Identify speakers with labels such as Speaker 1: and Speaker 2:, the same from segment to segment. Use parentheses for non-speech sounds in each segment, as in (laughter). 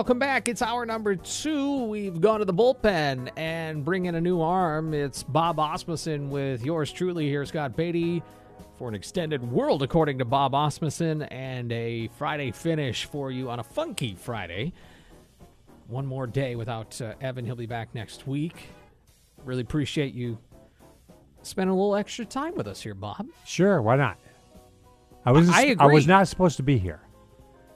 Speaker 1: Welcome back. It's hour number two. We've gone to the bullpen and bring in a new arm. It's Bob Asmussen with yours truly here, Scott Beatty, for an extended world according to Bob Asmussen and a Friday finish for you on a funky Friday. One more day without uh, Evan. He'll be back next week. Really appreciate you spending a little extra time with us here, Bob.
Speaker 2: Sure, why not? I was
Speaker 1: I
Speaker 2: I was not supposed to be here,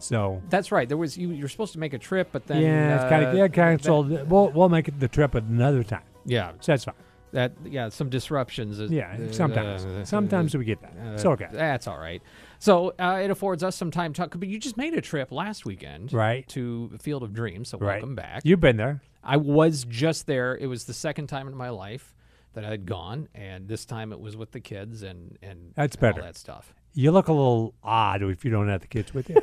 Speaker 2: so
Speaker 1: That's right. There was you. You're supposed to make a trip, but then
Speaker 2: yeah, it's kind
Speaker 1: uh,
Speaker 2: of yeah canceled. we'll we'll make it the trip another time.
Speaker 1: Yeah,
Speaker 2: So that's fine.
Speaker 1: that yeah, some disruptions. is-
Speaker 2: Yeah,
Speaker 1: uh,
Speaker 2: sometimes
Speaker 1: uh,
Speaker 2: sometimes we get that.
Speaker 1: uh,
Speaker 2: it's okay,
Speaker 1: That's all right. So uh, it affords us some time to talk. But you just made a trip last weekend,
Speaker 2: Right.
Speaker 1: To Field of Dreams. So
Speaker 2: right?
Speaker 1: welcome back.
Speaker 2: You've been there,
Speaker 1: I was just there. It was the second time in my life that I had gone, and this time it was with the kids and and
Speaker 2: That's
Speaker 1: all
Speaker 2: better.
Speaker 1: that stuff.
Speaker 2: you look a little odd if you don't have the kids with you. (laughs)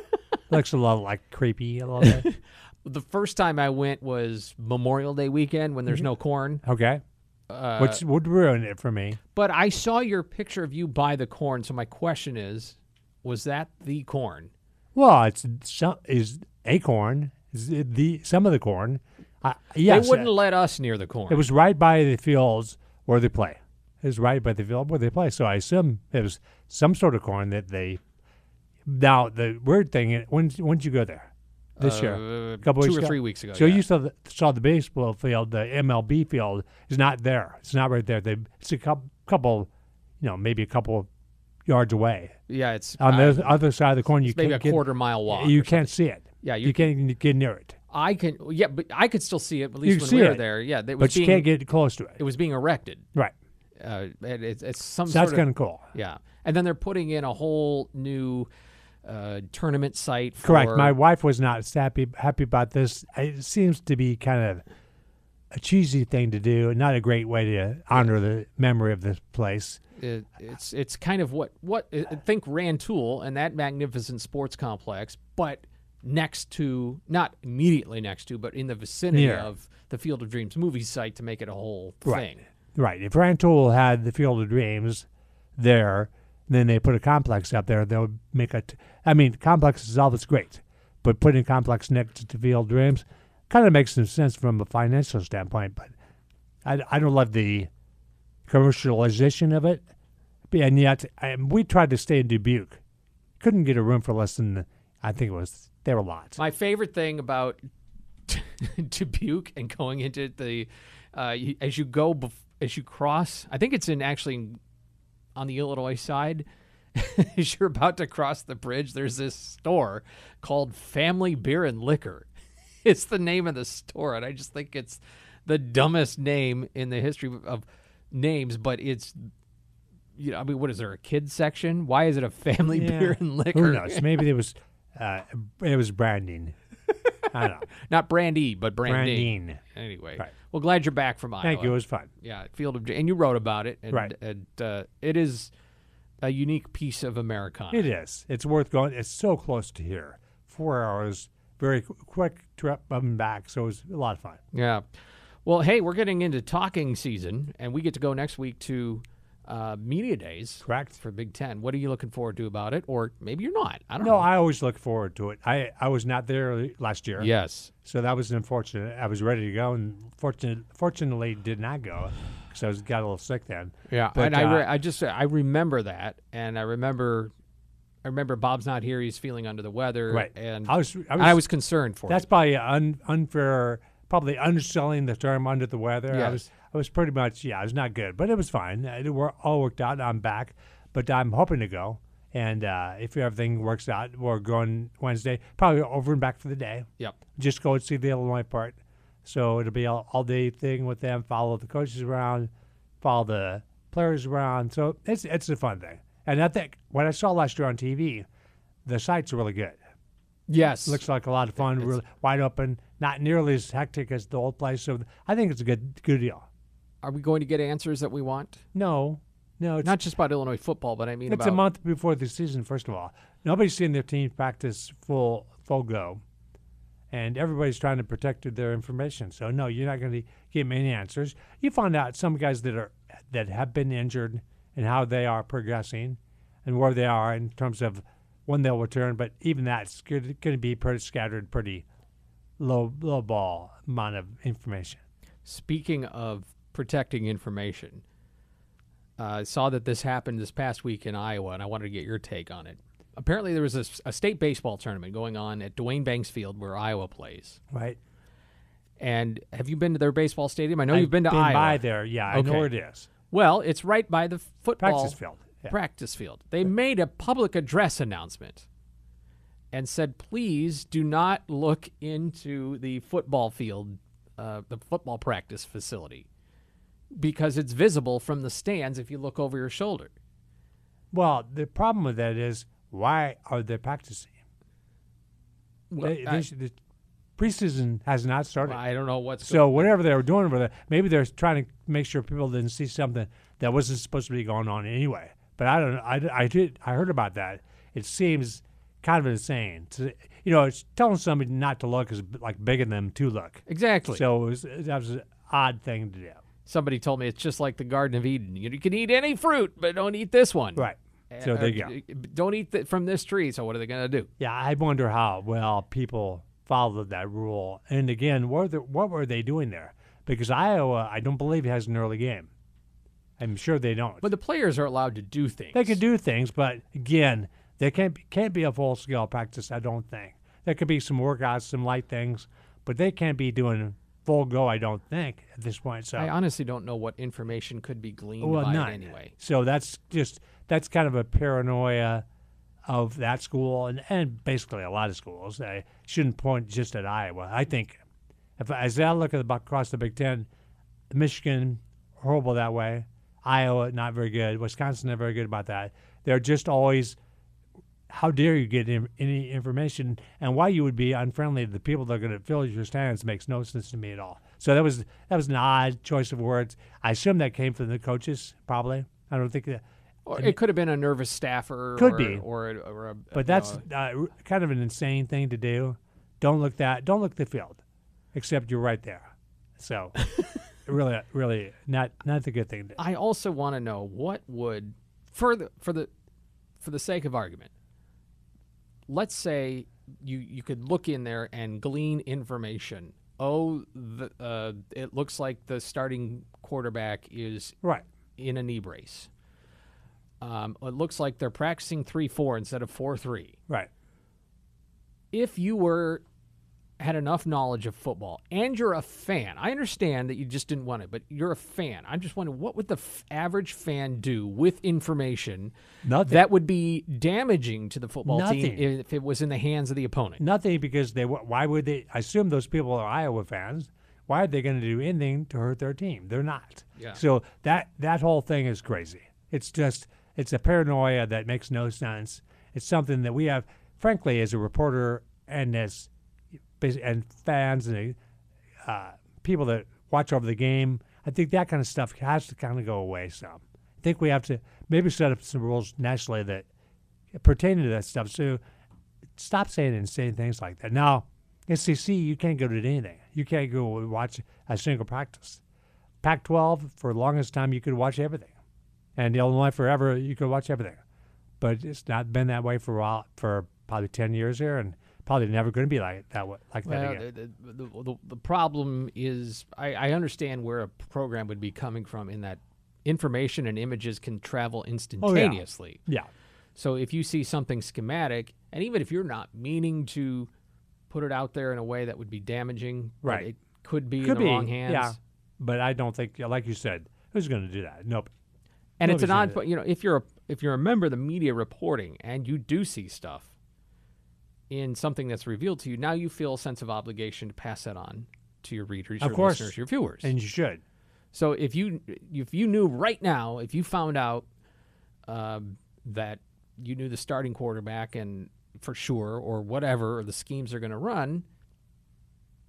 Speaker 2: Looks a lot like creepy a little bit. (laughs)
Speaker 1: The first time I went was Memorial Day weekend when there's
Speaker 2: Mm-hmm.
Speaker 1: no corn.
Speaker 2: Okay,
Speaker 1: Uh,
Speaker 2: which would ruin it for me.
Speaker 1: But I saw your picture of you by the corn. So my question is, was that the corn?
Speaker 2: Well, it's some is acorn. Is it the some of the corn. Uh, yes,
Speaker 1: they wouldn't
Speaker 2: uh,
Speaker 1: let us near the corn.
Speaker 2: It was right by the fields where they play. It was right by the field where they play. So I assume it was some sort of corn that they. Now the weird thing, when when did you go there? This year,
Speaker 1: Uh,
Speaker 2: a couple
Speaker 1: two
Speaker 2: weeks
Speaker 1: or
Speaker 2: ago?
Speaker 1: three weeks ago.
Speaker 2: So
Speaker 1: yeah.
Speaker 2: you saw the, saw the baseball field, the MLB field is not there. It's not right there. They it's a couple, couple you know, maybe a couple yards away.
Speaker 1: yeah, it's
Speaker 2: On
Speaker 1: uh,
Speaker 2: the other side of the corner, you
Speaker 1: maybe a
Speaker 2: can't get,
Speaker 1: quarter mile walk.
Speaker 2: You can't see it.
Speaker 1: Yeah,
Speaker 2: you,
Speaker 1: you-
Speaker 2: can't even get near it,
Speaker 1: I can. Yeah, but I could still see it at least
Speaker 2: can
Speaker 1: when we were
Speaker 2: it,
Speaker 1: there. Yeah, it was
Speaker 2: but you can't get close to it.
Speaker 1: It was being erected.
Speaker 2: Right.
Speaker 1: Uh, and it's, it's some
Speaker 2: So that's kind
Speaker 1: of
Speaker 2: cool.
Speaker 1: yeah. And then they're putting in a whole new uh, tournament site. For,
Speaker 2: Correct. My wife was not happy happy about this. It seems to be kind of a cheesy thing to do, and not a great way to honor the memory of this place.
Speaker 1: it, it's it's kind of what what uh, think Rantoul and that magnificent sports complex, but next to not immediately next to, but in the vicinity
Speaker 2: Near.
Speaker 1: of the Field of Dreams movie site to make it a whole
Speaker 2: Right.
Speaker 1: thing.
Speaker 2: Right. If Rantoul had the Field of Dreams there, then they put a complex up there. They'll make a. T- I mean, complex is always great, but putting a complex next to Field Dreams kind of makes some sense from a financial standpoint. But I, I don't love the commercialization of it. And yet, and we tried to stay in Dubuque. Couldn't get a room for less than, I think it was, there were lots.
Speaker 1: My favorite thing about (laughs) Dubuque and going into the uh, as you go bef- as you cross, I think it's in actually on the Illinois side. (laughs) as you're about to cross the bridge, there's this store called Family Beer and Liquor. (laughs) It's the name of the store, and I just think it's the dumbest name in the history of names. But it's, you know, I mean, what is there a kids section? Why is it a Family
Speaker 2: Yeah.
Speaker 1: Beer and Liquor?
Speaker 2: Who knows? Maybe it was, uh, it was branding. (laughs) I don't know.
Speaker 1: Not Brandy, but Branding.
Speaker 2: Branding.
Speaker 1: Anyway,
Speaker 2: Right.
Speaker 1: well, glad you're back from Iowa.
Speaker 2: Thank you. It was fun.
Speaker 1: Yeah, Field of and you wrote about it, and,
Speaker 2: Right.
Speaker 1: And uh, it is a unique piece of Americana.
Speaker 2: It is. It's worth going. It's so close to here. Four hours, very quick trip up and back. So it was a lot of fun.
Speaker 1: Yeah. Well, hey, we're getting into talking season, and we get to go next week to uh, media days.
Speaker 2: Correct.
Speaker 1: For Big Ten. What are you looking forward to about it? Or maybe you're not. I don't
Speaker 2: No,
Speaker 1: know.
Speaker 2: I always look forward to it. I, I was not there last year.
Speaker 1: yes.
Speaker 2: So that was unfortunate. I was ready to go, and fortunate, fortunately did not go because I was got a little sick then.
Speaker 1: Yeah,
Speaker 2: But,
Speaker 1: and I, re-
Speaker 2: uh,
Speaker 1: I just I remember that, and I remember, I remember Bob's not here; he's feeling under the weather,
Speaker 2: Right.
Speaker 1: And
Speaker 2: I was. I was,
Speaker 1: I was concerned for
Speaker 2: That's probably un, unfair. Probably underselling the term under the weather. I
Speaker 1: Yes.
Speaker 2: was. I was pretty much. Yeah, I was not good, but it was fine. It wor- all worked out. I'm back. but I'm hoping to go. And uh, if everything works out, we're going Wednesday, probably over and back for the day.
Speaker 1: Yep.
Speaker 2: Just go and see the Illinois part. So it'll be all, all day thing with them. Follow the coaches around, follow the players around. So it's it's a fun thing. And I think what I saw last year on TV, the site's really good.
Speaker 1: Yes.
Speaker 2: Looks like a lot of fun,
Speaker 1: It's-
Speaker 2: really wide open, not nearly as hectic as the old place. So I think it's a good good deal.
Speaker 1: Are we going to get answers that we want?
Speaker 2: No, no, it's
Speaker 1: Not just about Illinois football, but I mean
Speaker 2: It's
Speaker 1: about
Speaker 2: a month before the season. First of all, nobody's seen their team practice full full go, and everybody's trying to protect their information. So no, you're not going to get many answers. You find out some guys that are that have been injured and how they are progressing, and where they are in terms of when they'll return. But even that's going to be pretty scattered, pretty low low ball amount of information.
Speaker 1: Speaking of protecting information, uh, I saw that this happened this past week in Iowa, and I wanted to get your take on it. Apparently, there was a state baseball tournament going on at Duane Banks Field where Iowa plays.
Speaker 2: Right.
Speaker 1: And have you been to their baseball stadium? I know
Speaker 2: I've
Speaker 1: you've been to
Speaker 2: been
Speaker 1: Iowa.
Speaker 2: by there. Yeah, I know where it is.
Speaker 1: Well, it's right by the football
Speaker 2: Practice field. Yeah.
Speaker 1: practice field. They made a public address announcement and said, please do not look into the football field, uh, the football practice facility, because it's visible from the stands if you look over your shoulder.
Speaker 2: Well, the problem with that is why are they practicing?
Speaker 1: Well,
Speaker 2: They- they
Speaker 1: I,
Speaker 2: should- the preseason has not started.
Speaker 1: I don't know what's
Speaker 2: so whatever they were doing over there, maybe they're trying to make sure people didn't see something that wasn't supposed to be going on anyway. But I don't know. I, I did. I heard about that. It seems kind of insane. To, you know, it's telling somebody not to look is like begging them to look.
Speaker 1: exactly.
Speaker 2: So it was, that was an odd thing to do.
Speaker 1: Somebody told me it's just like the Garden of Eden. You, can eat any fruit, but don't eat this one.
Speaker 2: Right. So
Speaker 1: Uh,
Speaker 2: there you go.
Speaker 1: Don't eat th- from this tree. So what are they going to do?
Speaker 2: Yeah, I wonder how well people followed that rule. And again, what, the, what were they doing there? Because Iowa, I don't believe has an early game. I'm sure they don't.
Speaker 1: But the players are allowed to do things.
Speaker 2: they can do things, but again, they can't be, can't be a full scale practice. I don't think there could be some workouts, some light things, but they can't be doing full go. I don't think at this point. So
Speaker 1: I honestly don't know what information could be gleaned
Speaker 2: well,
Speaker 1: by it
Speaker 2: none.
Speaker 1: anyway.
Speaker 2: So that's just that's kind of a paranoia of that school and, and basically a lot of schools. I shouldn't point just at Iowa. I think if as I look at the across the Big Ten, Michigan horrible that way. Iowa not very good. Wisconsin not very good about that. They're just always. How dare you get in, any information and why you would be unfriendly to the people that are going to fill your stands makes no sense to me at all. So that was that was an odd choice of words. I assume that came from the coaches, probably. I don't think that.
Speaker 1: Or it could have been a nervous staffer.
Speaker 2: Could
Speaker 1: or,
Speaker 2: be.
Speaker 1: Or, a- or a,
Speaker 2: But that's uh, kind of an insane thing to do. Don't look that. Don't look the field, except you're right there. So, (laughs) really, really not not the good thing. To,
Speaker 1: I also want to know what would for the for the for the sake of argument. Let's say you you could look in there and glean information. Oh, the, uh, it looks like the starting quarterback is
Speaker 2: right.
Speaker 1: in a knee brace. Um, it looks like they're practicing three four instead of four three.
Speaker 2: Right.
Speaker 1: if you were had enough knowledge of football and you're a fan, I understand that you just didn't want it, but you're a fan. I'm just wondering what would the f- average fan do with information
Speaker 2: Nothing.
Speaker 1: that would be damaging to the football
Speaker 2: Nothing.
Speaker 1: team if it was in the hands of the opponent?
Speaker 2: Nothing because they. Why would they? I assume those people are Iowa fans. Why are they going to do anything to hurt their team? They're not.
Speaker 1: Yeah.
Speaker 2: So that that whole thing is crazy. It's just it's a paranoia that makes no sense. It's something that we have, frankly, as a reporter and as and fans and uh, people that watch over the game. I think that kind of stuff has to kind of go away some. I think we have to maybe set up some rules nationally that pertaining to that stuff. So stop saying insane things like that. Now, SEC, you can't go to anything. You can't go watch a single practice. Pac-12, for the longest time, you could watch everything, and Illinois forever, you could watch everything. But it's not been that way for a while, for probably ten years here, and probably never going to be like that. wa- Like that again.
Speaker 1: the, the, the, the problem is I, I understand where a program would be coming from in that information and images can travel oh, instantaneously.
Speaker 2: Yeah,
Speaker 1: So if you see something schematic, and even if you're not meaning to put it out there in a way that would be damaging,
Speaker 2: Right.
Speaker 1: it could be
Speaker 2: could
Speaker 1: in the
Speaker 2: be.
Speaker 1: wrong hands.
Speaker 2: Yeah, but I don't think, like you said, who's going to do that? Nope.
Speaker 1: And it's an odd, you know, if you're a, if you're a member of the media reporting and you do see stuff in something that's revealed to you, now you feel a sense of obligation to pass that on to your readers,
Speaker 2: Of
Speaker 1: your
Speaker 2: course.
Speaker 1: listeners, your viewers.
Speaker 2: and you should.
Speaker 1: So if you if you knew right now, if you found out um, that you knew the starting quarterback and for sure or whatever or the schemes are going to run,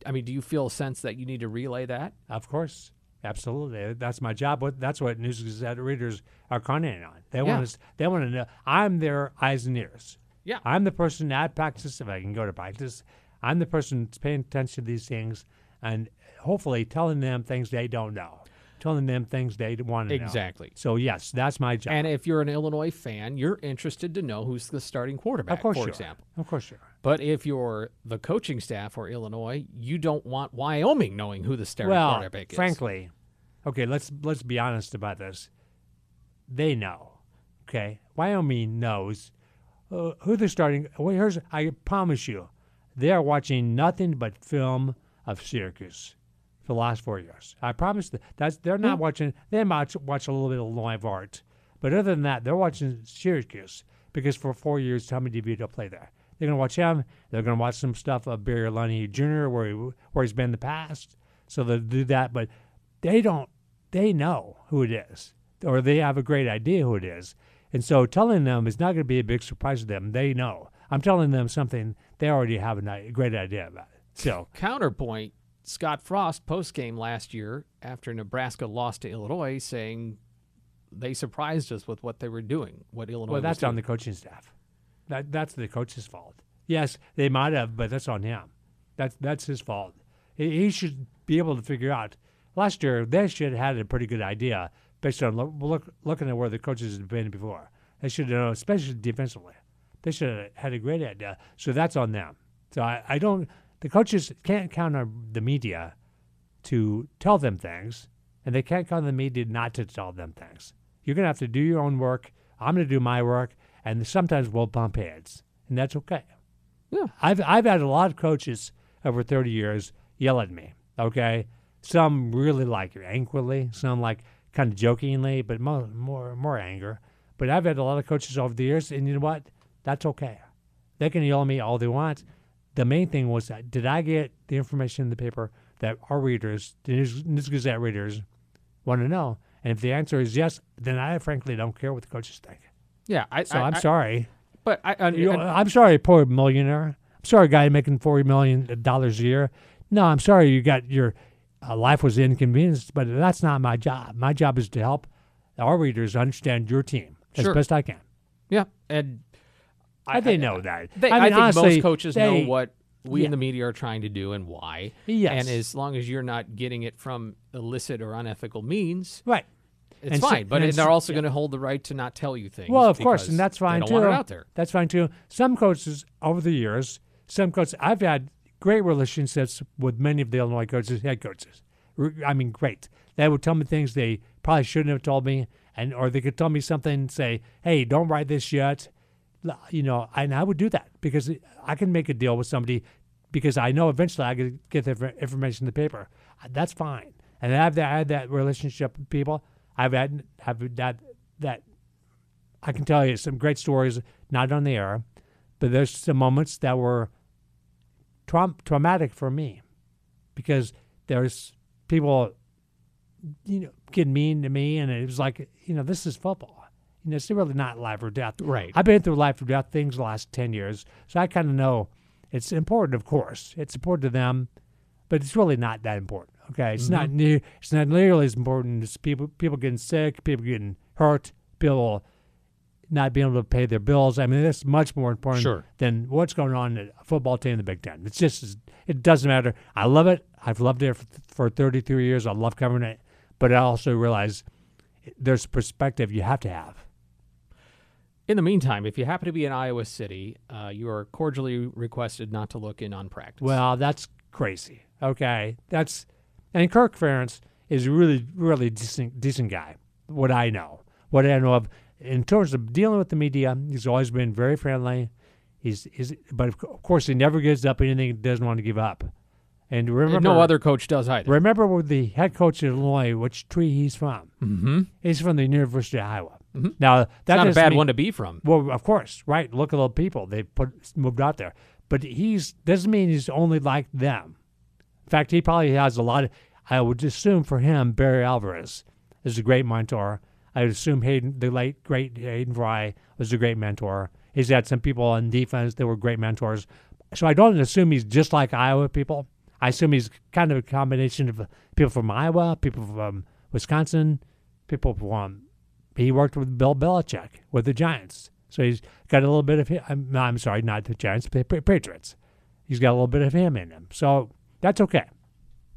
Speaker 1: I mean, do you feel a sense that you need to relay that?
Speaker 2: Of course, absolutely. That's my job. That's what News Gazette readers are counting on. They
Speaker 1: Yeah.
Speaker 2: want to. They want to know. I'm their eyes and ears.
Speaker 1: Yeah.
Speaker 2: I'm the person at practice if I can go to practice. I'm the person that's paying attention to these things and hopefully telling them things they don't know, telling them things they want to know.
Speaker 1: Exactly.
Speaker 2: So yes, that's my job.
Speaker 1: And if you're an Illinois fan, you're interested to know who's the starting quarterback,
Speaker 2: of course,
Speaker 1: for example.
Speaker 2: Are. Of course, you are.
Speaker 1: But if you're the coaching staff or Illinois, you don't want Wyoming knowing who the starting
Speaker 2: Well,
Speaker 1: quarterback is.
Speaker 2: frankly, okay, let's let's be honest about this. They know, okay. Wyoming knows uh, who they're starting. Well, here's I promise you, they are watching nothing but film of Syracuse for the last four years. I promise that that's they're not watching. They might watch a little bit of live Art, but other than that, they're watching Syracuse because for four years, Tommy DeVito played there. They're gonna watch him. They're gonna watch some stuff of Barry Lunney Jr. where he where he's been in the past. So they'll do that, but they don't. They know who it is, or they have a great idea who it is. And so telling them is not going to be a big surprise to them. They know. I'm telling them something they already have a great idea about it. So
Speaker 1: Counterpoint: Scott Frost post game last year after Nebraska lost to Illinois, saying they surprised us with what they were doing. What Illinois was.
Speaker 2: well, that's on the coaching staff. That that's the coach's fault. Yes, they might have, but that's on him. That's that's his fault. He, he should be able to figure out. Last year, they should have had a pretty good idea based on look, look, looking at where the coaches had been before. They should have, known, especially defensively. They should have had a great idea. So that's on them. So I, I don't. The coaches can't count on the media to tell them things, and they can't count on the media not to tell them things. You're going to have to do your own work. I'm going to do my work, and sometimes we'll bump heads, and that's okay.
Speaker 1: Yeah.
Speaker 2: I've I've had a lot of coaches over 30 years yell at me. Okay, some really like it angrily, some like kind of jokingly, but more more more anger. But I've had a lot of coaches over the years, and you know what? That's okay. They can yell at me all they want. The main thing was that did I get the information in the paper that our readers, the News, News Gazette readers, want to know? And if the answer is yes, then I frankly don't care what the coaches think.
Speaker 1: yeah. I,
Speaker 2: So
Speaker 1: I,
Speaker 2: I, am
Speaker 1: I-
Speaker 2: sorry.
Speaker 1: but I, I,
Speaker 2: You know,
Speaker 1: and-
Speaker 2: I'm sorry, poor millionaire. I'm sorry, guy making forty million dollars a year. No, I'm sorry, you got your uh, life was inconvenienced, but that's not my job. My job is to help our readers understand your team as
Speaker 1: Sure.
Speaker 2: best I can.
Speaker 1: yeah, and
Speaker 2: I, they know that.
Speaker 1: They,
Speaker 2: I
Speaker 1: I, think
Speaker 2: honestly,
Speaker 1: most coaches
Speaker 2: they-
Speaker 1: know what we
Speaker 2: yeah.
Speaker 1: in the media are trying to do and why.
Speaker 2: Yes.
Speaker 1: And as long as you're not getting it from illicit or unethical means,
Speaker 2: Right.
Speaker 1: it's
Speaker 2: And so-
Speaker 1: fine. but
Speaker 2: and
Speaker 1: they're also
Speaker 2: yeah.
Speaker 1: going to hold the right to not tell you things.
Speaker 2: Well, of course, and that's fine too.
Speaker 1: don't want it out there.
Speaker 2: That's fine too. Some coaches over the years, some coaches, I've had great relationships with many of the Illinois coaches, head coaches. I mean, great. They would tell me things they probably shouldn't have told me, and or they could tell me something say, "Hey, don't write this yet." You know, and I would do that because I can make a deal with somebody because I know eventually I could get the information in the paper. Uh, That's fine, and I have that, I had that relationship with people. I've had have that that I can tell you some great stories, not on the air, but there's some moments that were traum- traumatic for me because there's people, you know, getting mean to me, and it was like, you know, this is football. You know, it's really not life or death.
Speaker 1: Right.
Speaker 2: I've been through life or death things the last 10 years, so I kind of know it's important, of course. It's important to them, but it's really not that important. Okay, it's not mm-hmm. near, it's not nearly as important as people people getting sick, people getting hurt, people not being able to pay their bills. I mean, that's much more important
Speaker 1: Sure.
Speaker 2: than what's going on at a football team in the Big Ten. It's just it doesn't matter. I love it. I've loved it for, for 33 years. I love covering it, but I also realize there's perspective you have to have.
Speaker 1: In the meantime, if you happen to be in Iowa City, uh, you are cordially requested not to look in on practice.
Speaker 2: Well, that's crazy. Okay, that's and Kirk Ferentz is a really, really decent, decent guy. What I know, what I know of, in terms of dealing with the media, he's always been very friendly. He's, he's but of course, he never gives up anything he doesn't want to give up. And remember,
Speaker 1: no other coach does either.
Speaker 2: Remember with the head coach of Illinois, which tree he's from?
Speaker 1: mm-hmm.
Speaker 2: He's from the University of Iowa. Now
Speaker 1: that's not a bad
Speaker 2: mean-
Speaker 1: one to be from.
Speaker 2: Well, of course, right? Look at the people they put moved out there, but he's doesn't mean he's only like them. In fact, he probably has a lot of. I would assume for him, Barry Alvarez is a great mentor. I would assume Hayden, the late great Hayden Fry, was a great mentor. He's had some people on defense that were great mentors. So I don't assume he's just like Iowa people. I assume he's kind of a combination of people from Iowa, people from Wisconsin, people from. He worked with Bill Belichick with the Giants, so he's got a little bit of him. I'm, no, I'm sorry, not the Giants, the Patriots. He's got a little bit of him in him, so that's okay.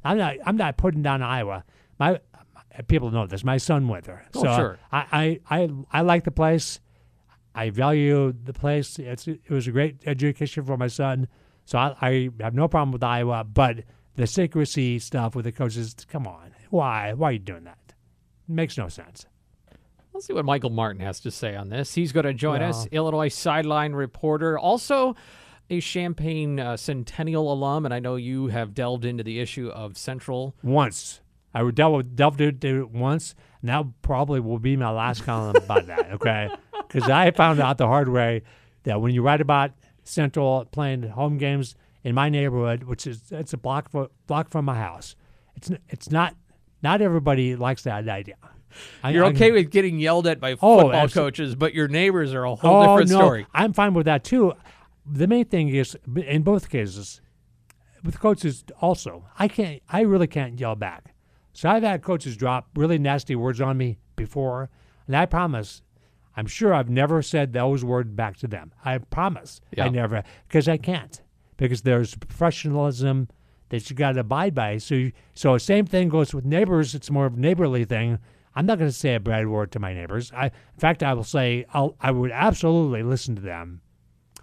Speaker 2: I'm not. I'm not putting down Iowa. My people know this. My son went there,
Speaker 1: Oh,
Speaker 2: so
Speaker 1: sure.
Speaker 2: I, I, I, I like the place. I value the place. It's it was a great education for my son, so I, I have no problem with Iowa. But the secrecy stuff with the coaches, come on, why? Why are you doing that? It makes no sense.
Speaker 1: Let's see what Michael Martin has to say on this. He's going to join us, Illinois sideline reporter, also a Champaign uh, Centennial alum, and I know you have delved into the issue of Central.
Speaker 2: Once I would delve with- delved into it once, and that probably will be my last column about that. (laughs) Okay, because I found out the hard way that when you write about Central playing home games in my neighborhood, which is it's a block fo- block from my house, it's it's not not everybody likes that idea. I-
Speaker 1: You're
Speaker 2: I-
Speaker 1: okay with getting yelled at by
Speaker 2: Oh,
Speaker 1: football coaches, but your neighbors are a whole
Speaker 2: oh,
Speaker 1: different
Speaker 2: no,
Speaker 1: story.
Speaker 2: I'm fine with that too. The main thing is, in both cases, with coaches also, I can't. I really can't yell back. So I've had coaches drop really nasty words on me before, and I promise, I'm sure I've never said those words back to them. I promise,
Speaker 1: Yeah.
Speaker 2: I never, because I can't, because there's professionalism that you got to abide by. So, you, so same thing goes with neighbors. It's more of a neighborly thing. I'm not going to say a bad word to my neighbors. I, in fact, I will say I'll, I would absolutely listen to them.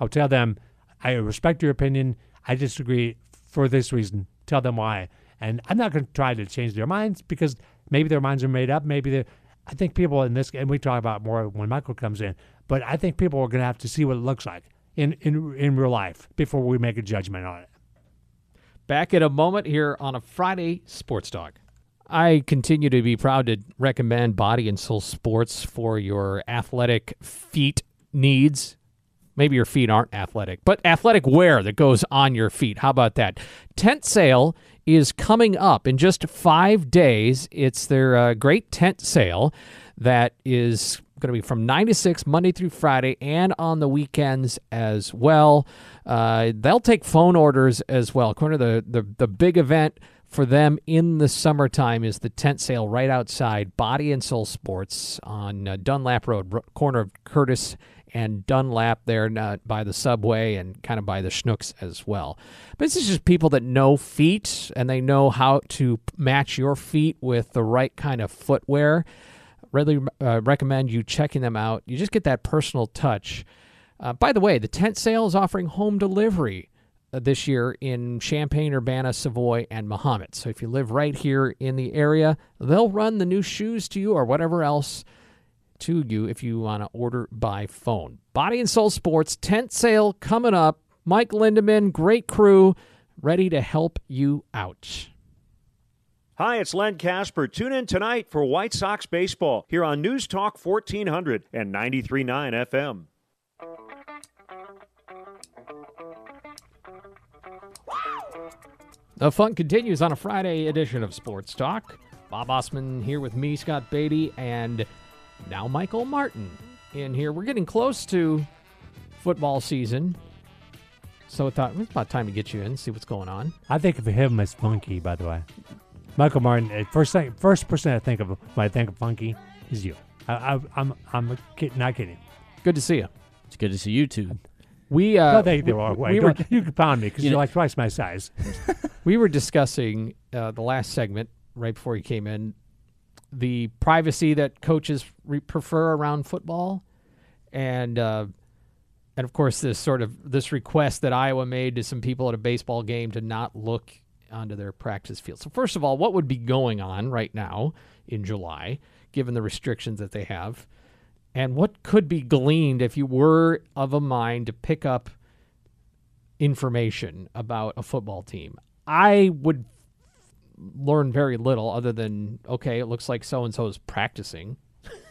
Speaker 2: I'll tell them I respect your opinion. I disagree for this reason. Tell them why. And I'm not going to try to change their minds because maybe their minds are made up. Maybe they I think people in this, and we talk about more when Michael comes in, but I think people are going to have to see what it looks like in, in, in real life before we make a judgment on it.
Speaker 1: Back in a moment here on a Friday Sports Talk. I continue to be proud to recommend Body and Soul Sports for your athletic feet needs. Maybe your feet aren't athletic, but athletic wear that goes on your feet. How about that? Tent sale is coming up in just five days. It's their uh, great tent sale that is going to be from 9 to 6 Monday through Friday and on the weekends as well. Uh, they'll take phone orders as well. According to the, the, the big event for them in the summertime is the tent sale right outside Body and Soul Sports on uh, Dunlap Road, ro- corner of Curtis and Dunlap there uh, by the subway and kind of by the Schnucks as well. But this is just people that know feet and they know how to match your feet with the right kind of footwear. Really uh, recommend you checking them out. You just get that personal touch. Uh, by the way, the tent sale is offering home delivery Uh, this year in Champaign, Urbana, Savoy, and Mahomet. So if you live right here in the area, they'll run the new shoes to you or whatever else to you if you want to order by phone. Body and Soul Sports tent sale coming up. Mike Lindeman, great crew, ready to help you out.
Speaker 3: Hi, it's Len Kasper. Tune in tonight for White Sox baseball here on News Talk 1400 and 93.9 FM.
Speaker 1: The fun continues on a Friday edition of Sports Talk. Bob Osman here with me, Scott Beatty, and now Michael Martin in here. We're getting close to football season, so I thought it's about time to get you in, see what's going on.
Speaker 2: I think of him as funky, by the way. Michael Martin. uh, First thing, first person I think of when I think of funky is you. I, I, I'm I'm kid, not kidding.
Speaker 1: Good to see you.
Speaker 4: It's good to see you too.
Speaker 1: We uh,
Speaker 2: Don't take the
Speaker 1: we-
Speaker 2: wrong way.
Speaker 1: we were
Speaker 2: you can pound me because
Speaker 4: You
Speaker 2: you're like twice my size. (laughs) (laughs)
Speaker 1: we were discussing uh, the last segment right before you came in the privacy that coaches re- prefer around football and uh, and of course this sort of this request that Iowa made to some people at a baseball game to not look onto their practice field. So first of all, what would be going on right now in July given the restrictions that they have? And what could be gleaned if you were of a mind to pick up information about a football team? I would learn very little other than okay, it looks like so and so is practicing.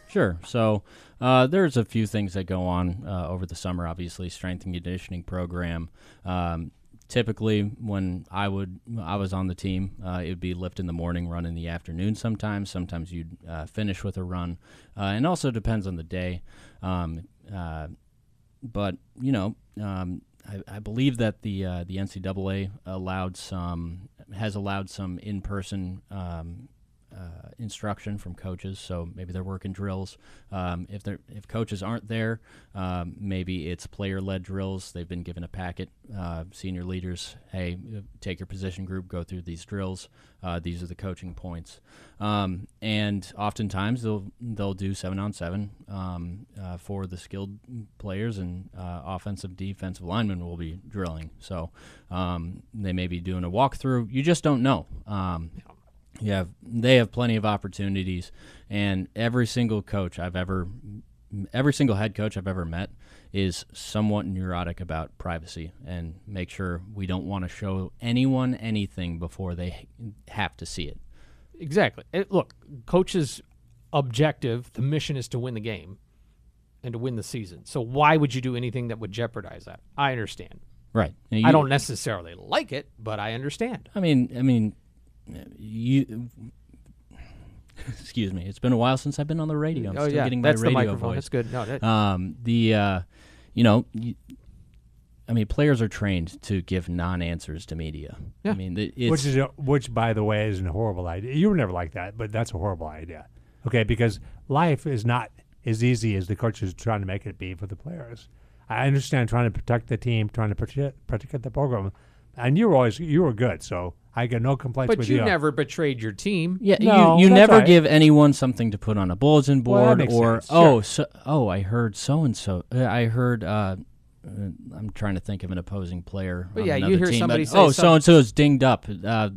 Speaker 4: Sure. So uh, there's a few things that go on uh, over the summer. Obviously, strength and conditioning program. Um, typically, when I would I was on the team, uh, it would be lift in the morning, run in the afternoon. Sometimes, sometimes you'd uh, finish with a run, uh, and also depends on the day. Um, uh, but you know. Um, I, I, believe that the the NCAA allowed some has allowed some in person um, uh, instruction from coaches. So maybe they're working drills. Um, if they if coaches aren't there, um, maybe it's player led drills. They've been given a packet. Uh, senior leaders, hey, take your position group, go through these drills. Uh, these are the coaching points. Um, and oftentimes they'll they'll do seven on seven um, uh, for the skilled players and uh, offensive defensive linemen will be drilling. So um, they may be doing a walkthrough. You just don't know. Um, you have they have plenty of opportunities, and every single coach I've ever, every single head coach I've ever met is somewhat neurotic about privacy and make sure we don't want to show anyone anything before they have to see it.
Speaker 1: Exactly. It, look, coaches' objective, the mission is to win the game and to win the season. So why would you do anything that would jeopardize that? I understand.
Speaker 4: Right.
Speaker 1: You, I don't necessarily like it, but I understand.
Speaker 4: I mean, I mean, you excuse me it's been a while since i've been on the radio i'm
Speaker 1: oh,
Speaker 4: still
Speaker 1: yeah.
Speaker 4: getting
Speaker 1: That's
Speaker 4: radio
Speaker 1: the microphone.
Speaker 4: voice
Speaker 1: that's good no that,
Speaker 4: um, the uh, you know you, I mean, players are trained to give non-answers to media.
Speaker 1: Yeah.
Speaker 4: I mean, it's,
Speaker 2: which is a, which, by the way, is a horrible idea. You were never like that, but that's a horrible idea. Okay, because life is not as easy as the coaches are trying to make it be for the players. I understand trying to protect the team, trying to protect, protect the program, and you were always you were good. So I got no complaints
Speaker 1: but
Speaker 2: with
Speaker 1: you.
Speaker 2: you.
Speaker 1: never betrayed your team.
Speaker 4: Yeah,
Speaker 2: No,
Speaker 4: you, you
Speaker 2: that's
Speaker 4: never
Speaker 2: right.
Speaker 4: give anyone something to put on a bulletin
Speaker 2: Well, that
Speaker 4: board
Speaker 2: makes
Speaker 4: or
Speaker 2: sense,
Speaker 4: oh
Speaker 2: sure.
Speaker 4: so oh I heard so and so I heard uh, uh, I'm trying to think of an opposing player.
Speaker 1: But
Speaker 4: on
Speaker 1: yeah, you
Speaker 4: another
Speaker 1: hear
Speaker 4: team,
Speaker 1: somebody
Speaker 4: but,
Speaker 1: say
Speaker 4: oh
Speaker 1: some-
Speaker 4: so and so is dinged up. Uh,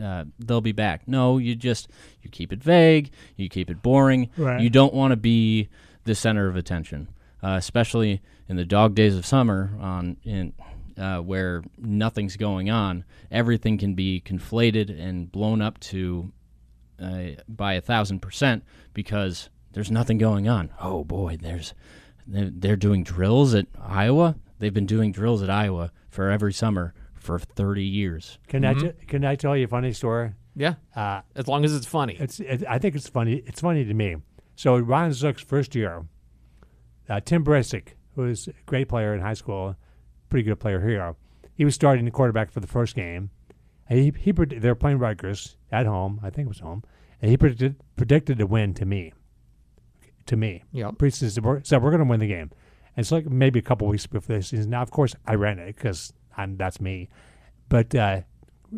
Speaker 4: uh, they'll be back. No, you just you keep it vague. You keep it boring.
Speaker 2: Right.
Speaker 4: You don't want to be the center of attention, uh, especially in the dog days of summer on in uh, where nothing's going on. Everything can be conflated and blown up to uh, by a thousand percent because there's nothing going on. Oh boy, there's they're, they're doing drills at Iowa. They've been doing drills at Iowa for every summer for 30 years.
Speaker 2: Can I t- can I tell you a funny story?
Speaker 1: Yeah,
Speaker 2: Uh,
Speaker 1: as long as it's funny.
Speaker 2: it's it, I think it's funny. It's funny to me. So Ron Zook's first year, uh, Tim Brasic, who was a great player in high school, pretty good player here, he was starting the quarterback for the first game. And he he pred- they were playing Rutgers at home. I think it was home, and he predicted predicted a win to me. To me,
Speaker 1: Yep.
Speaker 2: Priest said we're, we're going to win the game. And it's like maybe a couple weeks before the season. Now, of course, I ran it because I'm that's me. But uh,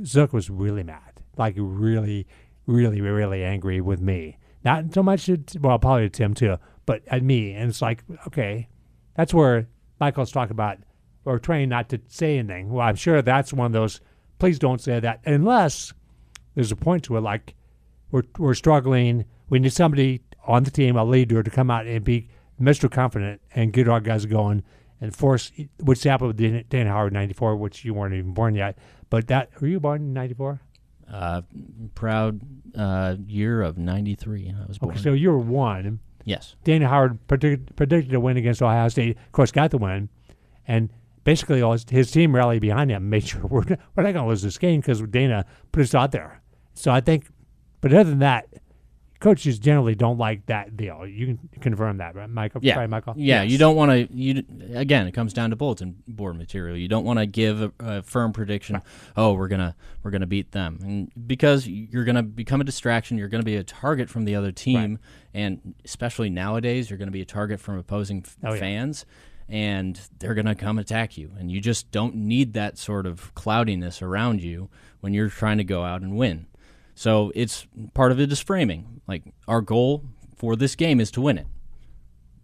Speaker 2: Zook was really mad, like really, really, really angry with me. Not so much, at, well, probably at Tim too, but at me. And it's like, okay, that's where Michael's talking about or trained not to say anything. Well, I'm sure that's one of those. Please don't say that unless there's a point to it. Like we're we're struggling. We need somebody on the team, a leader, to come out and be Mr. Confident and get our guys going and force. Which happened with Dan, Dan Howard '94, which you weren't even born yet. But that were you born in '94?
Speaker 4: Uh, proud uh, year of 93. I was born.
Speaker 2: Okay, so you were one.
Speaker 4: yes.
Speaker 2: Dana Howard predict, predicted a win against Ohio State. Of course, got the win, and basically all his, his team rallied behind him, made (laughs) sure we're not, we're not going to lose this game because Dana put us out there. So I think, but other than that, coaches generally don't like that deal. You can confirm that, right, Michael?
Speaker 4: Yeah.
Speaker 2: Right, Michael.
Speaker 4: Yeah,
Speaker 2: Yes.
Speaker 4: you don't want to. You again, it comes down to bulletin board material. You don't want to give a, a firm prediction. Oh, we're gonna we're gonna beat them, and because you're gonna become a distraction. You're gonna be a target from the other team, and especially nowadays, you're gonna be a target from opposing f-
Speaker 2: Oh, yeah.
Speaker 4: fans, and they're gonna come attack you. And you just don't need that sort of cloudiness around you when you're trying to go out and win. So it's part of it is framing. Like our goal for this game is to win it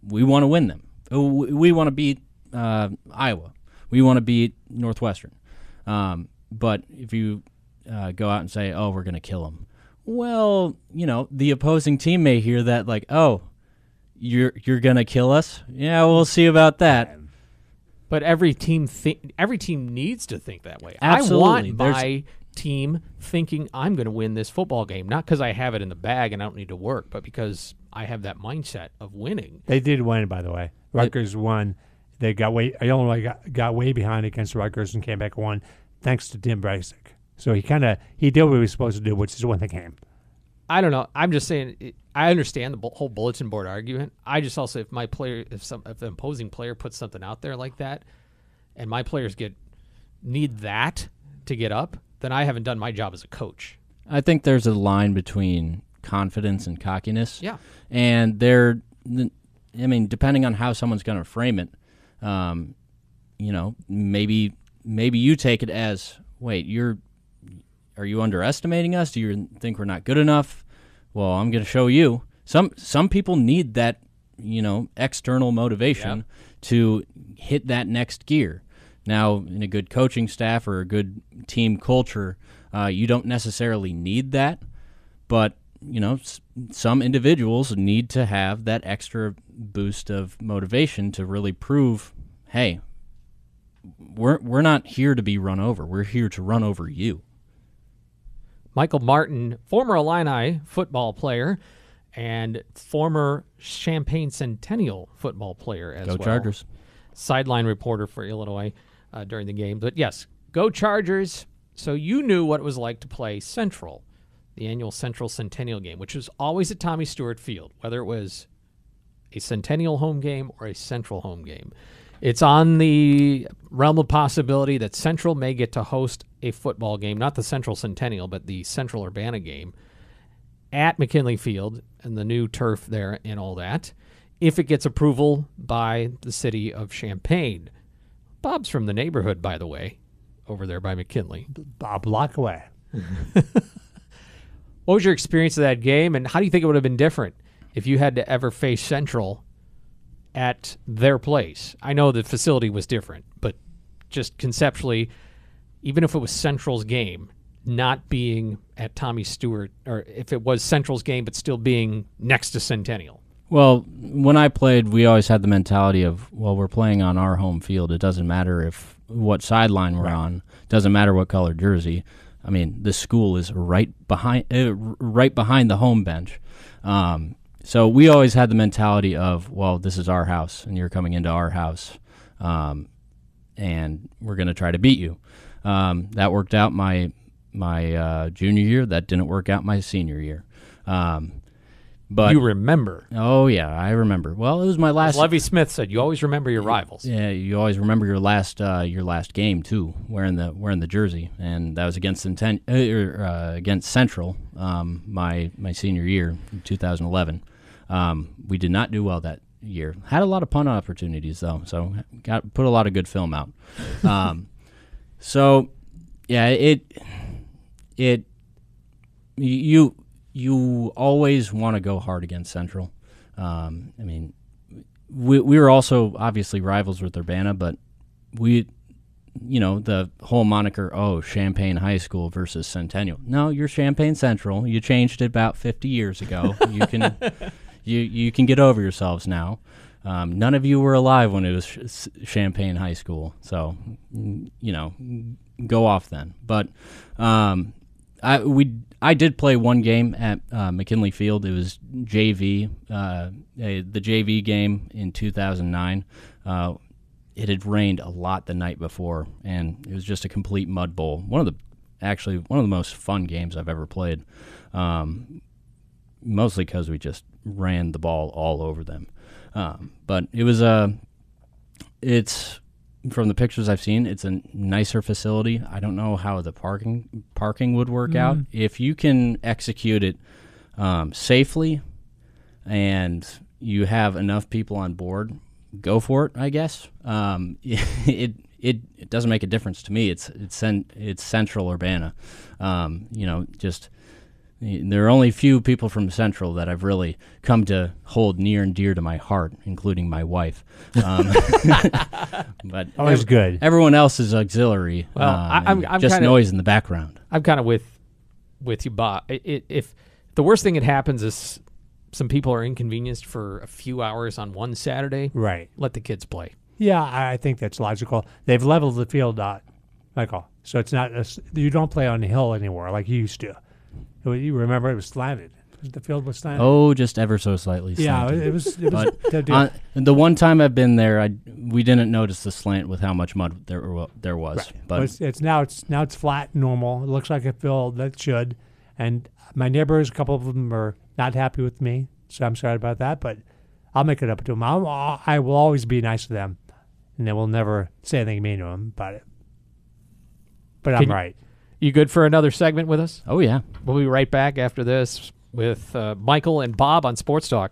Speaker 4: we want to win them. We we want to beat uh, Iowa. We want to beat Northwestern. Um, but if you uh, go out and say, "Oh, we're going to kill them," well, you know, the opposing team may hear that like, "Oh, you're you're going to kill us." Yeah, we'll see about that.
Speaker 1: But every team thi- every team needs to think that way.
Speaker 4: Absolutely.
Speaker 1: I want
Speaker 4: There's-
Speaker 1: my team thinking I'm going to win this football game, not because I have it in the bag and I don't need to work, but because I have that mindset of winning.
Speaker 2: They did win, by the way. Rutgers won. They got way Illinois got, got way behind against Rutgers and came back and won thanks to Tim Brasic. So he kind of he did what he was supposed to do, which is win the game.
Speaker 1: I don't know. I'm just saying. It, I understand the bu- whole bulletin board argument. I just also, if my player, if some, if an opposing player puts something out there like that, and my players get need that to get up, then I haven't done my job as a coach.
Speaker 4: I think there's a line between confidence and cockiness.
Speaker 1: Yeah.
Speaker 4: And they're, I mean, depending on how someone's going to frame it, um, you know, maybe maybe you take it as, wait, you're, are you underestimating us? Do you think we're not good enough? Well, I'm going to show you. Some some people need that, you know, external motivation to hit that next gear. Now, in a good coaching staff or a good team culture, uh, you don't necessarily need that, but you know, s- some individuals need to have that extra boost of motivation to really prove, hey, we're we're not here to be run over. We're here to run over you.
Speaker 1: Michael Martin, former Illini football player and former Champaign Centennial football player as
Speaker 4: Go
Speaker 1: well.
Speaker 4: Chargers.
Speaker 1: Sideline reporter for Illinois uh, during the game. But yes, go Chargers. So you knew what it was like to play Central, the annual Central Centennial game, which was always at Tommy Stewart Field, whether it was a Centennial home game or a Central home game. It's on the realm of possibility that Central may get to host a football game, not the Central Centennial, but the Central Urbana game at McKinley Field and the new turf there and all that, if it gets approval by the city of Champaign. Bob's from the neighborhood, by the way, over there by McKinley.
Speaker 2: Bob block away. (laughs)
Speaker 1: What was your experience of that game, and how do you think it would have been different if you had to ever face Central at their place? I know the facility was different, but just conceptually, even if it was Central's game, not being at Tommy Stewart, or if it was Central's game but still being next to Centennial.
Speaker 4: Well, when I played, we always had the mentality of, well, we're playing on our home field. It doesn't matter if what sideline we're on. It Doesn't matter what color jersey. I mean, the school is right behind, uh, right behind the home bench. Um, so we always had the mentality of, well, this is our house, and you're coming into our house, um, and we're going to try to beat you. Um, that worked out my my uh, junior year. That didn't work out my senior year. Um, but
Speaker 1: you remember.
Speaker 4: Oh yeah, I remember. Well, it was my
Speaker 1: As
Speaker 4: last.
Speaker 1: Levy Smith said, you always remember your rivals.
Speaker 4: Yeah, you always remember your last uh, your last game too, wearing the wearing the jersey, and that was against Centen- uh, er, uh, against Central, um, my my senior year, 2011. Um, we did not do well that year. Had a lot of punt opportunities though, so got put a lot of good film out. Um, (laughs) so yeah, it it you you always want to go hard against Central. Um, I mean, we we were also obviously rivals with Urbana, but we, you know, the whole moniker, oh, Champaign High School versus Centennial. No, you're Champaign Central. You changed it about 50 years ago. You can (laughs) you you can get over yourselves now. Um, none of you were alive when it was Ch- Champaign High School, so mm, you know, go off then. But um, I we I did play one game at uh, McKinley Field. It was JV, uh, a, the JV game in 2009. Uh, it had rained a lot the night before, and it was just a complete mud bowl. One of the actually one of the most fun games I've ever played. Um, mostly because we just ran the ball all over them. Um, but it was a, it's from the pictures I've seen, it's a nicer facility. I don't know how the parking parking would work out. If you can execute it um, safely, and you have enough people on board, go for it. I guess um, (laughs) it, it it doesn't make a difference to me. It's it's cen- it's Central Urbana. Um, you know, just there are only few people from Central that I've really come to hold near and dear to my heart, including my wife. Um, (laughs) but
Speaker 2: Always
Speaker 4: ev-
Speaker 2: good.
Speaker 4: Everyone else is auxiliary.
Speaker 1: Well,
Speaker 4: um,
Speaker 1: I- I'm- I'm
Speaker 4: just
Speaker 1: kinda-
Speaker 4: noise in the background.
Speaker 1: I'm kind of with with you, Bob. I- i if the worst thing that happens is some people are inconvenienced for a few hours on one Saturday,
Speaker 2: Right.
Speaker 1: let the kids play.
Speaker 2: Yeah, I I think that's logical. They've leveled the field out, Michael. So it's not a s you don't play on the hill anymore like you used to. Was- You remember it was slanted. The field was slanted.
Speaker 4: Oh, just ever so slightly.
Speaker 2: yeah,
Speaker 4: slanted.
Speaker 2: it, it was. It was
Speaker 4: But the one time I've been there, I we didn't notice the slant with how much mud there there was.
Speaker 2: Right.
Speaker 4: But
Speaker 2: it's, it's now it's now it's flat, normal. It looks like a field that should. And my neighbors, a couple of them are not happy with me, so I'm sorry about that. But I'll make it up to them. I'll, I will always be nice to them, and they will never say anything mean to them about it. But I'm right.
Speaker 1: You good for another segment with us?
Speaker 4: oh yeah,
Speaker 1: We'll be right back after this with uh, Michael and Bob on Sports Talk.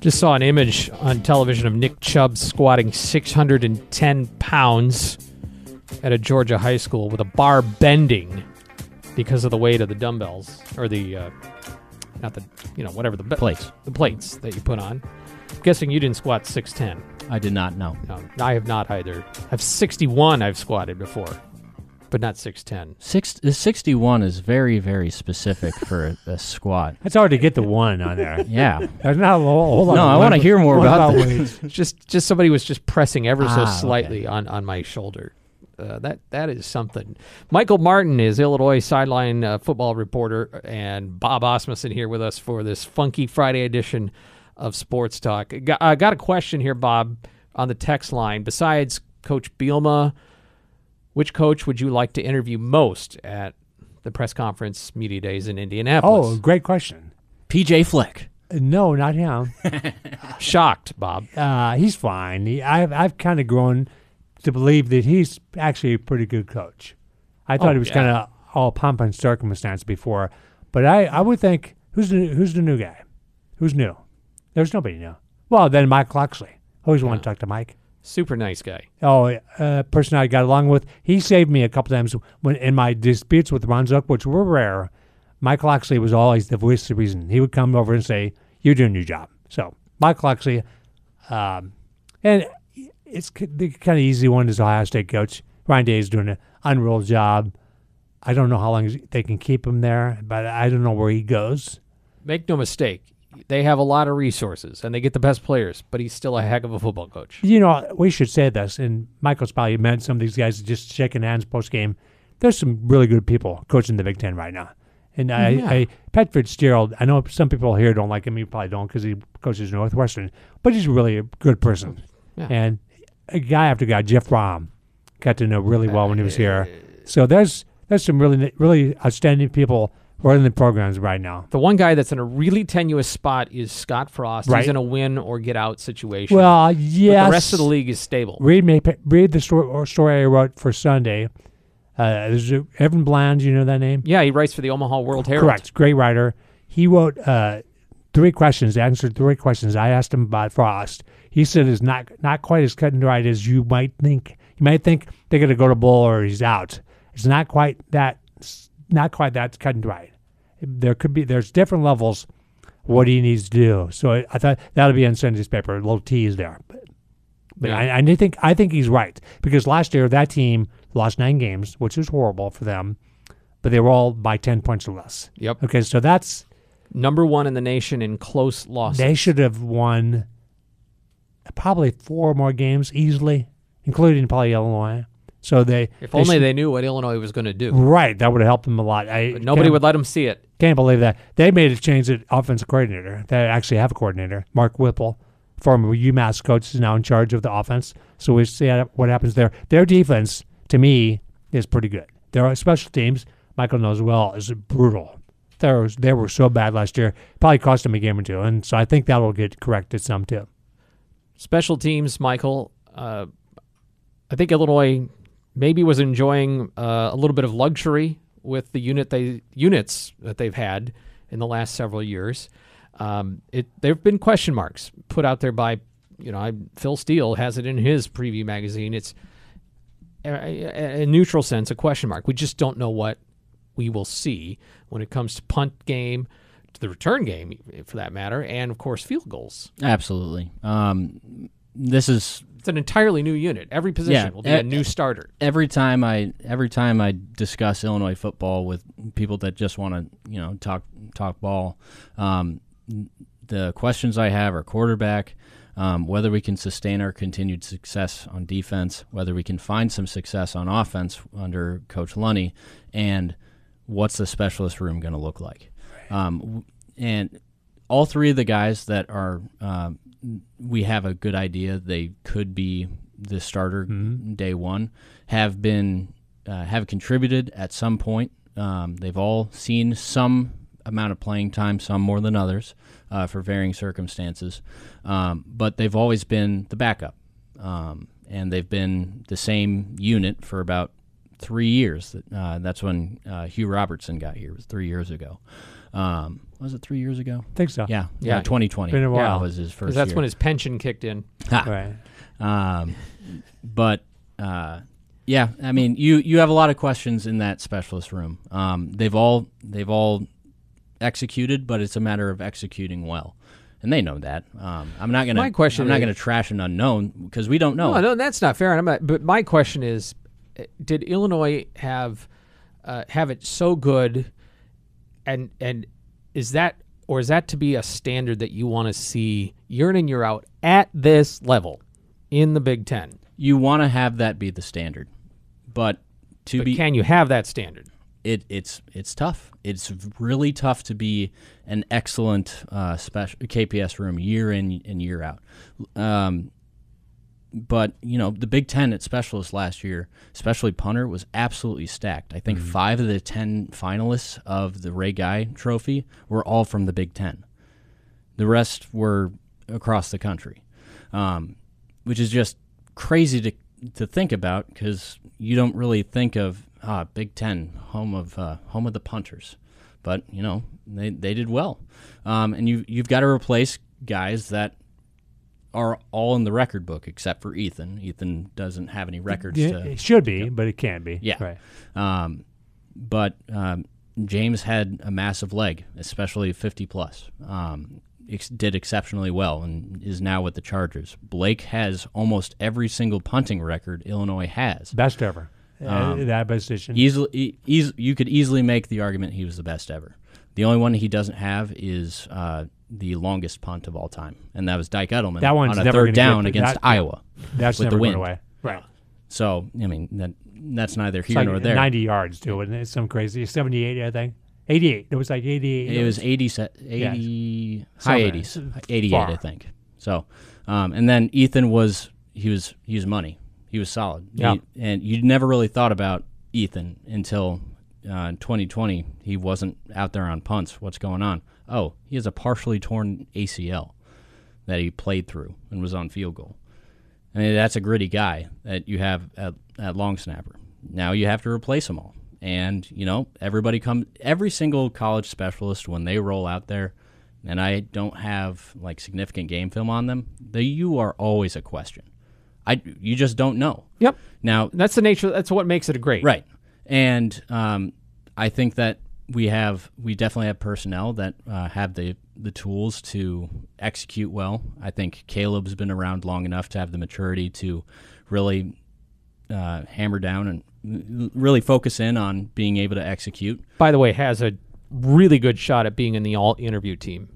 Speaker 1: Just saw an image on television of Nick Chubb squatting 610 pounds at a Georgia high school with a bar bending because of the weight of the dumbbells or the, uh, not the, you know, whatever the be-
Speaker 4: plates.
Speaker 1: the plates that you put on. I'm guessing you didn't squat 610.
Speaker 4: I did not know.
Speaker 1: No, I have not either. I've 61 I've squatted before, but not 610.
Speaker 4: Six, the 61 is very, very specific for a, a squat.
Speaker 2: It's hard to get the one on there. (laughs)
Speaker 4: Yeah.
Speaker 2: There's not a whole, whole lot
Speaker 4: No,
Speaker 2: of
Speaker 4: I wanna hear more
Speaker 2: one
Speaker 4: about this. (laughs)
Speaker 1: Just just somebody was just pressing ever so
Speaker 4: Ah, okay.
Speaker 1: slightly on, on my shoulder. Uh, that that is something. Michael Martin is Illinois sideline uh, football reporter, and Bob Asmussen here with us for this funky Friday edition of Sports Talk. Got, I got a question here, Bob, on the text line. Besides Coach Bielema, which coach would you like to interview most at the press conference media days in Indianapolis?
Speaker 2: Oh, great question.
Speaker 4: PJ
Speaker 2: Fleck. No, not him. (laughs)
Speaker 1: shocked, Bob.
Speaker 2: Uh, he's fine. He, I've I've kind of grown to believe that he's actually a pretty good coach. I thought
Speaker 1: Oh,
Speaker 2: he was
Speaker 1: yeah.
Speaker 2: kind of all pomp and circumstance before, but I, I would think who's the who's the new guy? Who's new? There's nobody new. Well, then Mike Locksley. Always want to talk to Mike.
Speaker 1: Super nice guy.
Speaker 2: Oh, uh, person I got along with. He saved me a couple times when in my disputes with Ron Zook, which were rare. Mike Locksley was always the voice of reason. He would come over and say, "You're doing your job." So Mike Locksley, um, and it's the kind of easy one is Ohio State coach Ryan Day is doing an unreal job. I don't know how long they can keep him there, but I don't know where he goes.
Speaker 1: Make no mistake, they have a lot of resources and they get the best players, but he's still a heck of a football coach.
Speaker 2: You know, we should say this, and Michael's probably met some of these guys just shaking hands post game. There's some really good people coaching the Big Ten right now. And I, mm,
Speaker 1: Yeah.
Speaker 2: I, Pat Fitzgerald, I know some people here don't like him. You probably don't because he coaches Northwestern, but he's really a good person.
Speaker 1: Yeah.
Speaker 2: And guy after guy, Jeff Rom, got to know really well when he was here. So there's there's some really really outstanding people running the programs right now.
Speaker 1: The one guy that's in a really tenuous spot is Scott Frost.
Speaker 2: Right.
Speaker 1: He's in a win or get out situation.
Speaker 2: Well,
Speaker 1: But
Speaker 2: yes.
Speaker 1: the rest of the league is stable.
Speaker 2: Read me read the story, or story I wrote for Sunday. Uh, there's a, Evan Bland, you know that name?
Speaker 1: Yeah, he writes for the Omaha World Herald.
Speaker 2: Correct. Great writer. He wrote uh, three questions, answered three questions. I asked him about Frost. He said it's not not quite as cut and dried as you might think. You might think they're going to go to bowl or he's out. It's not quite that. Not quite that cut and dried. There could be. There's different levels. What he needs to do. So I, thought that'll be in Sunday's paper. A little tease there. But, but
Speaker 1: Yeah.
Speaker 2: I, I think I think he's right because last year that team lost nine games, which is horrible for them. But they were all by ten points or less.
Speaker 1: Yep.
Speaker 2: Okay, so that's
Speaker 1: Number one in the nation in close losses.
Speaker 2: they should have won probably four more games easily, including probably Illinois. So they
Speaker 1: if
Speaker 2: they
Speaker 1: only they knew what Illinois was going to do.
Speaker 2: right that would have helped them a lot. I
Speaker 1: But nobody would let them see it.
Speaker 2: can't believe that they made a change at offensive coordinator. They actually have a coordinator, Mark Whipple, former UMass coach, is now in charge of the offense. So we see what happens there. Their defense, to me, is pretty good. Their special teams, Michael knows well, is brutal. They were, they were so bad last year, probably cost them a game or two, and so I think that will get corrected some too.
Speaker 1: Special teams, Michael. Uh, I think Illinois maybe was enjoying uh, a little bit of luxury with the unit they units that they've had in the last several years. Um, it there have been question marks put out there by you know I, Phil Steele has it in his preview magazine. It's a, a, neutral sense a question mark. We just don't know what we will see when it comes to punt game, the return game for that matter, and of course field goals.
Speaker 4: Absolutely. Um, this is
Speaker 1: It's an entirely new unit. Every position
Speaker 4: Yeah,
Speaker 1: will be
Speaker 4: e-
Speaker 1: a new starter.
Speaker 4: every time I every time I discuss Illinois football with people that just want to you know talk talk ball, um, the questions I have are quarterback, Um, whether we can sustain our continued success on defense, whether we can find some success on offense under Coach Lunney, and what's the specialist room going to look like? Um, and all three of the guys that are, um, we have a good idea they could be the starter day one, have been uh, have contributed at some point. Um, they've all seen some amount of playing time, some more than others, uh, for varying circumstances. Um, but they've always been the backup, um, and they've been the same unit for about three years. Uh, that's when uh, Hugh Robertson got here. It was three years ago. Um, was it three years ago?
Speaker 2: I think so.
Speaker 4: Yeah,
Speaker 1: Yeah.
Speaker 4: yeah, 2020.
Speaker 2: Been a
Speaker 4: Yeah,
Speaker 2: while.
Speaker 4: was his first.
Speaker 1: That's
Speaker 4: year.
Speaker 1: when his pension kicked in. (laughs)
Speaker 4: Ha.
Speaker 2: Right.
Speaker 4: Um, but uh, yeah, I mean, you you have a lot of questions in that specialist room. Um, they've all they've all executed, but it's a matter of executing well, and they know that. Um, I'm not gonna
Speaker 1: My question
Speaker 4: I'm not
Speaker 1: is-
Speaker 4: gonna trash an unknown because we don't know.
Speaker 1: No, no, that's not fair. I'm not, but my question is, uh, did Illinois have uh, have it so good, and and is that or is that to be a standard that you want to see year in and year out at this level in the Big Ten?
Speaker 4: You want to have that be the standard, but to
Speaker 1: But
Speaker 4: be
Speaker 1: can you have that standard?
Speaker 4: it it's it's tough. It's really tough to be an excellent uh, special KPS room year in and year out. Um, but you know the Big Ten at specialists last year, especially punter, was absolutely stacked. I think five of the ten finalists of the Ray Guy Trophy were all from the Big Ten. The rest were across the country, um, which is just crazy to to think about because you don't really think of ah Big Ten home of uh, home of the punters, but you know they they did well, um, and you you've got to replace guys that are all in the record book except for Ethan. Ethan doesn't have any records
Speaker 2: Yeah,
Speaker 4: to
Speaker 2: it should be, but it can't be.
Speaker 4: Yeah.
Speaker 2: Right.
Speaker 4: um, but um, James had a massive leg, especially 50 plus. Um, ex- did exceptionally well and is now with the Chargers. Blake has almost every single punting record Illinois has.
Speaker 2: Best ever. Uh,
Speaker 4: Um,
Speaker 2: that position.
Speaker 4: Easily, eas- you could easily make the argument he was the best ever. The only one he doesn't have is uh, the longest punt of all time, and that was Dike Eddleman
Speaker 2: That one's
Speaker 4: on a
Speaker 2: never
Speaker 4: third
Speaker 2: gonna
Speaker 4: down
Speaker 2: get-
Speaker 4: against
Speaker 2: that-
Speaker 4: Iowa.
Speaker 2: That's
Speaker 4: with
Speaker 2: never
Speaker 4: the
Speaker 2: going
Speaker 4: wind.
Speaker 2: away. Right.
Speaker 4: So I mean that that's neither
Speaker 2: It's
Speaker 4: here
Speaker 2: like
Speaker 4: nor there.
Speaker 2: 90 yards too, and it's some crazy 78, I think. 88. It was like 88.
Speaker 4: It was 80, se- 80 high
Speaker 2: Somewhere.
Speaker 4: 80s, 88,
Speaker 2: Far.
Speaker 4: I think. So, um, and then Ethan was he was he was money. He was solid.
Speaker 2: Yeah.
Speaker 4: He- and you never really thought about Ethan until uh, in 2020. He wasn't out there on punts. What's going on? Oh, he has a partially torn ACL that he played through and was on field goal. I mean, that's a gritty guy that you have at, at long snapper. Now you have to replace them all. And, you know, everybody comes, every single college specialist, when they roll out there, and I don't have like significant game film on them, they, you are always a question. I, you just don't know.
Speaker 1: Yep.
Speaker 4: Now,
Speaker 1: That's the nature. That's what makes it a great.
Speaker 4: Right. And um, I think that we have we definitely have personnel that uh, have the the tools to execute well. I think Caleb's been around long enough to have the maturity to really uh, hammer down and really focus in on being able to execute.
Speaker 1: By the way, has a really good shot at being in the all interview team.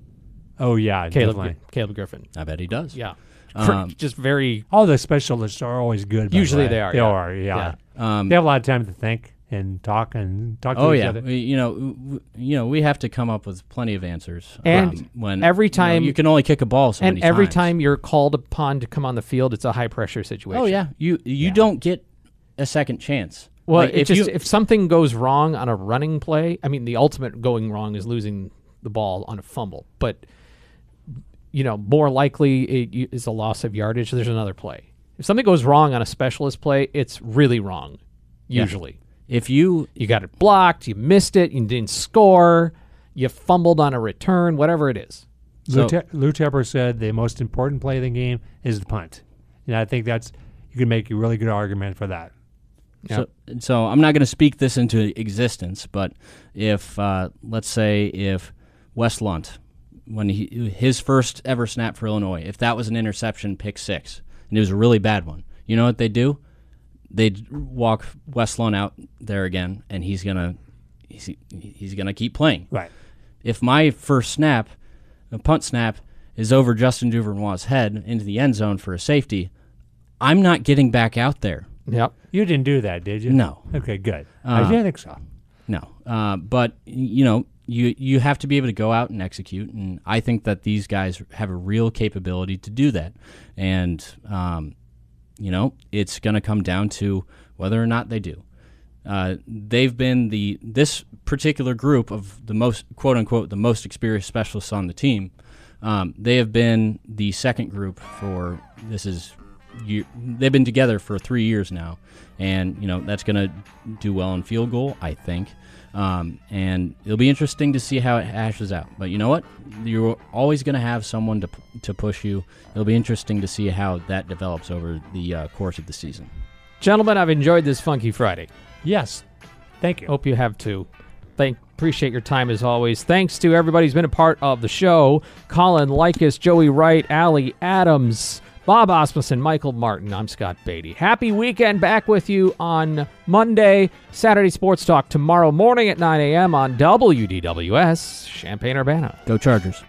Speaker 2: Oh, yeah,
Speaker 1: Caleb
Speaker 2: definitely.
Speaker 1: Caleb Griffin.
Speaker 4: I bet he does.
Speaker 1: Yeah.
Speaker 4: Um,
Speaker 1: just very
Speaker 2: All the specialists are always good. by the
Speaker 1: Usually
Speaker 2: way.
Speaker 1: they are,
Speaker 2: They
Speaker 1: yeah.
Speaker 2: are, yeah.
Speaker 4: Um,
Speaker 2: They have a lot of time to think and talk and talk to
Speaker 4: Oh
Speaker 2: each
Speaker 4: yeah,
Speaker 2: other.
Speaker 4: We- you know, w- you know, we have to come up with plenty of answers.
Speaker 1: And
Speaker 4: um, when
Speaker 1: every
Speaker 4: you know,
Speaker 1: time-
Speaker 4: you, can only kick a ball so
Speaker 1: and every
Speaker 4: times.
Speaker 1: time you're called upon to come on the field, it's a high pressure situation.
Speaker 4: Oh yeah, you you don't get a second chance.
Speaker 1: Well,
Speaker 4: Like, if
Speaker 1: just
Speaker 4: you,
Speaker 1: if something goes wrong on a running play, I mean, the ultimate going wrong is losing the ball on a fumble. But you know, more likely it is a loss of yardage. There's another play. If something goes wrong on a specialist play, it's really wrong.
Speaker 4: Yeah.
Speaker 1: Usually,
Speaker 4: if you
Speaker 1: you got it blocked, you missed it, you didn't score, you fumbled on a return, whatever it is.
Speaker 2: Lou,
Speaker 4: So-
Speaker 2: Te- Lou Tepper said the most important play of the game is the punt. And I think that's you can make a really good argument for that.
Speaker 4: So, so I'm not going to speak this into existence, but if uh, let's say if Wes Lunt, when he his first ever snap for Illinois, if that was an interception, pick six, and it was a really bad one, you know what they do? They'd walk West out there again, and he's gonna he's, he's gonna keep playing.
Speaker 2: Right.
Speaker 4: If my first snap, a punt snap, is over Justin Duvernois' head into the end zone for a safety, I'm not getting back out there.
Speaker 1: Yep.
Speaker 2: You didn't do that, did you?
Speaker 4: No.
Speaker 2: Okay, good.
Speaker 4: Uh,
Speaker 2: I didn't think so.
Speaker 4: No, uh, but you know, you you have to be able to go out and execute, and I think that these guys have a real capability to do that. And um, you know, it's going to come down to whether or not they do. Uh, they've been the this particular group of the most quote unquote the most experienced specialists on the team. Um, they have been the second group for this is they've been together for three years now, and you know that's going to do well in field goal, I think. Um, and it'll be interesting to see how it hashes out. But you know what? You're always going to have someone to to push you. It'll be interesting to see how that develops over the uh, course of the season.
Speaker 1: Gentlemen, I've enjoyed this Funky Friday.
Speaker 2: Yes. Thank you.
Speaker 1: Hope you have too. Thank appreciate your time as always. Thanks to everybody who's been a part of the show. Colin Likas, Joey Wright, Allie Adams, Bob Asmussen, Michael Martin. I'm Scott Beatty. Happy weekend. Back with you on Monday. Saturday Sports Talk tomorrow morning at 9 a.m. on WDWS, Champaign Urbana.
Speaker 4: Go Chargers!